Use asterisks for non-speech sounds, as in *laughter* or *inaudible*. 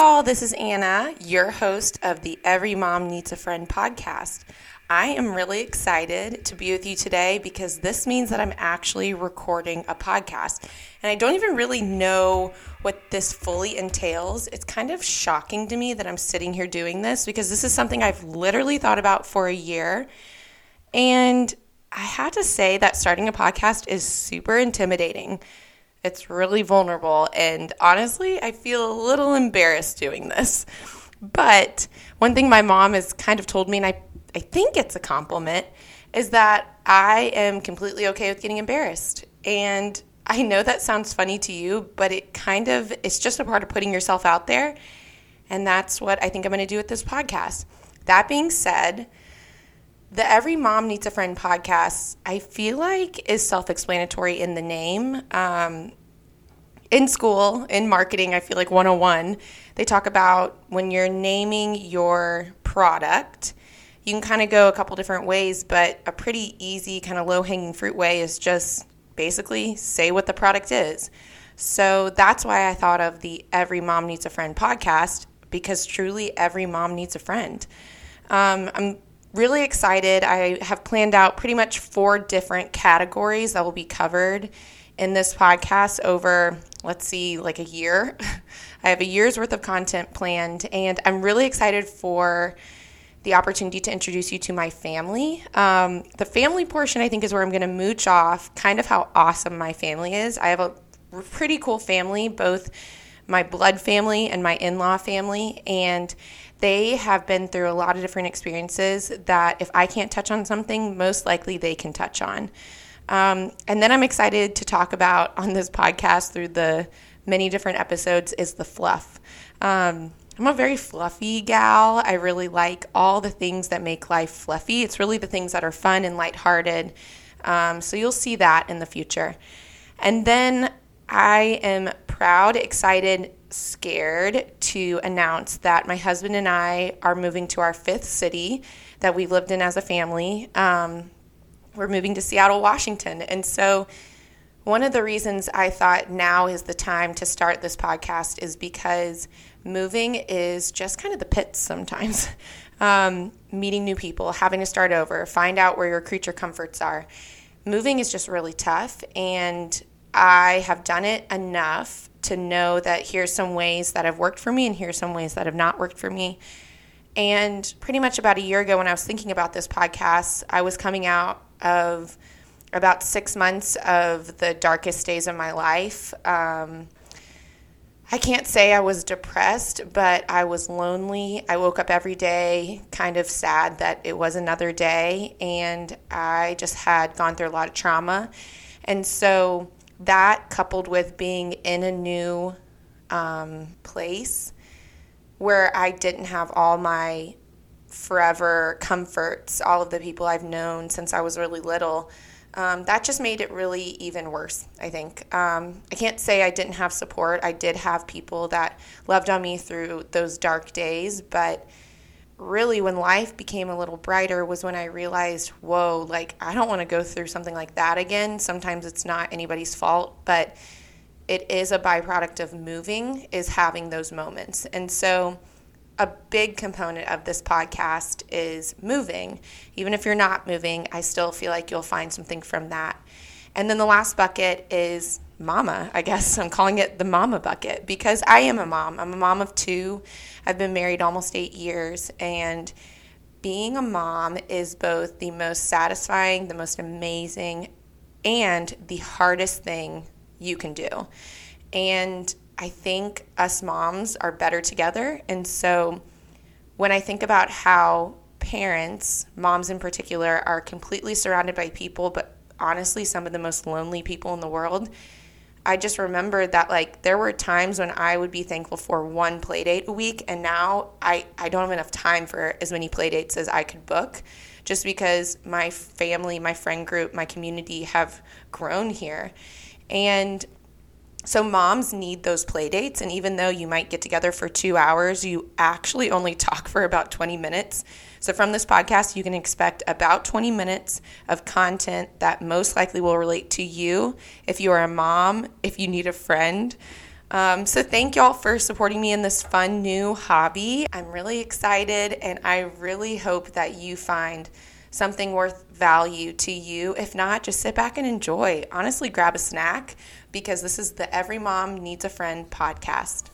y'all. This is Anna, your host of the Every Mom Needs a Friend podcast. I am really excited to be with you today because this means that I'm actually recording a podcast. And I don't even really know what this fully entails. It's kind of shocking to me that I'm sitting here doing this because this is something I've literally thought about for a year. And I had to say that starting a podcast is super intimidating. It's really vulnerable. And honestly, I feel a little embarrassed doing this. But one thing my mom has kind of told me, and I I think it's a compliment, is that I am completely okay with getting embarrassed. And I know that sounds funny to you, but it kind of it's just a part of putting yourself out there. And that's what I think I'm going to do with this podcast. That being said, the Every Mom Needs a Friend podcast, I feel like is self explanatory in the name. Um, in school, in marketing, I feel like 101, they talk about when you're naming your product, you can kind of go a couple different ways, but a pretty easy, kind of low hanging fruit way is just basically say what the product is. So that's why I thought of the Every Mom Needs a Friend podcast because truly every mom needs a friend. Um, I'm really excited. I have planned out pretty much four different categories that will be covered in this podcast over, let's see, like a year. *laughs* I have a year's worth of content planned, and I'm really excited for the opportunity to introduce you to my family. Um, the family portion, I think, is where I'm going to mooch off kind of how awesome my family is. I have a pretty cool family, both my blood family and my in law family, and they have been through a lot of different experiences that if I can't touch on something, most likely they can touch on. Um, and then I'm excited to talk about *laughs* on this podcast through the many different episodes is the fluff. Um, I'm a very fluffy gal. I really like all the things that make life fluffy. It's really the things that are fun and lighthearted. Um, so you'll see that in the future. And then I am proud, excited, scared to announce that my husband and I are moving to our fifth city that we've lived in as a family. Um, we're moving to Seattle, Washington. And so one of the reasons I thought now is the time to start this podcast is because moving is just kind of the pits sometimes. *laughs* Um, meeting new people, having to start over, find out where your creature comforts are. Moving is just really tough, and I have done it enough to know that here's some ways that have worked for me, and here's some ways that have not worked for me. And pretty much about a year ago, when I was thinking about this podcast, I was coming out of about six months of the darkest days of my life. Um, I can't say I was depressed, but I was lonely. I woke up every day kind of sad that it was another day, and I just had gone through a lot of trauma. And so that coupled with being in a new um, place where I didn't have all my forever comforts, all of the people I've known since I was really little um, that just made it really even worse, I think. Um, I can't say I didn't have support. I did have people that loved on me through those dark days, but really when life became a little brighter was when I realized, whoa, like I don't want to go through something like that again. Sometimes it's not anybody's fault, but it is a byproduct of moving is having those moments. And so a big component of this podcast is moving. Even if you're not moving, I still feel like you'll find something from that. And then the last bucket is mama. I guess *laughs* I'm calling it the mama bucket because I am a mom. I'm a mom of two. I've been married almost eight years. And being a mom is both the most satisfying, the most amazing, and the hardest thing you can do. And I think us moms are better together. And so when I think about how parents, moms in particular, are completely surrounded by people, but honestly, some of the most lonely people in the world, I just remembered that like there were times when I would be thankful for one play date a week and now I, I don't have enough time for as many play dates as I could book just because my family, my friend group, my community have grown here. And so moms need those play dates and even though you might get together for 2 hours, you actually only talk for about 20 minutes. So from this podcast, you can expect about 20 minutes of content that most likely will relate to you if you are a mom, if you need a friend, Um, so, thank y'all for supporting me in this fun new hobby. I'm really excited and I really hope that you find something worth value to you. If not, just sit back and enjoy. Honestly, grab a snack because this is the Every Mom Needs a Friend podcast.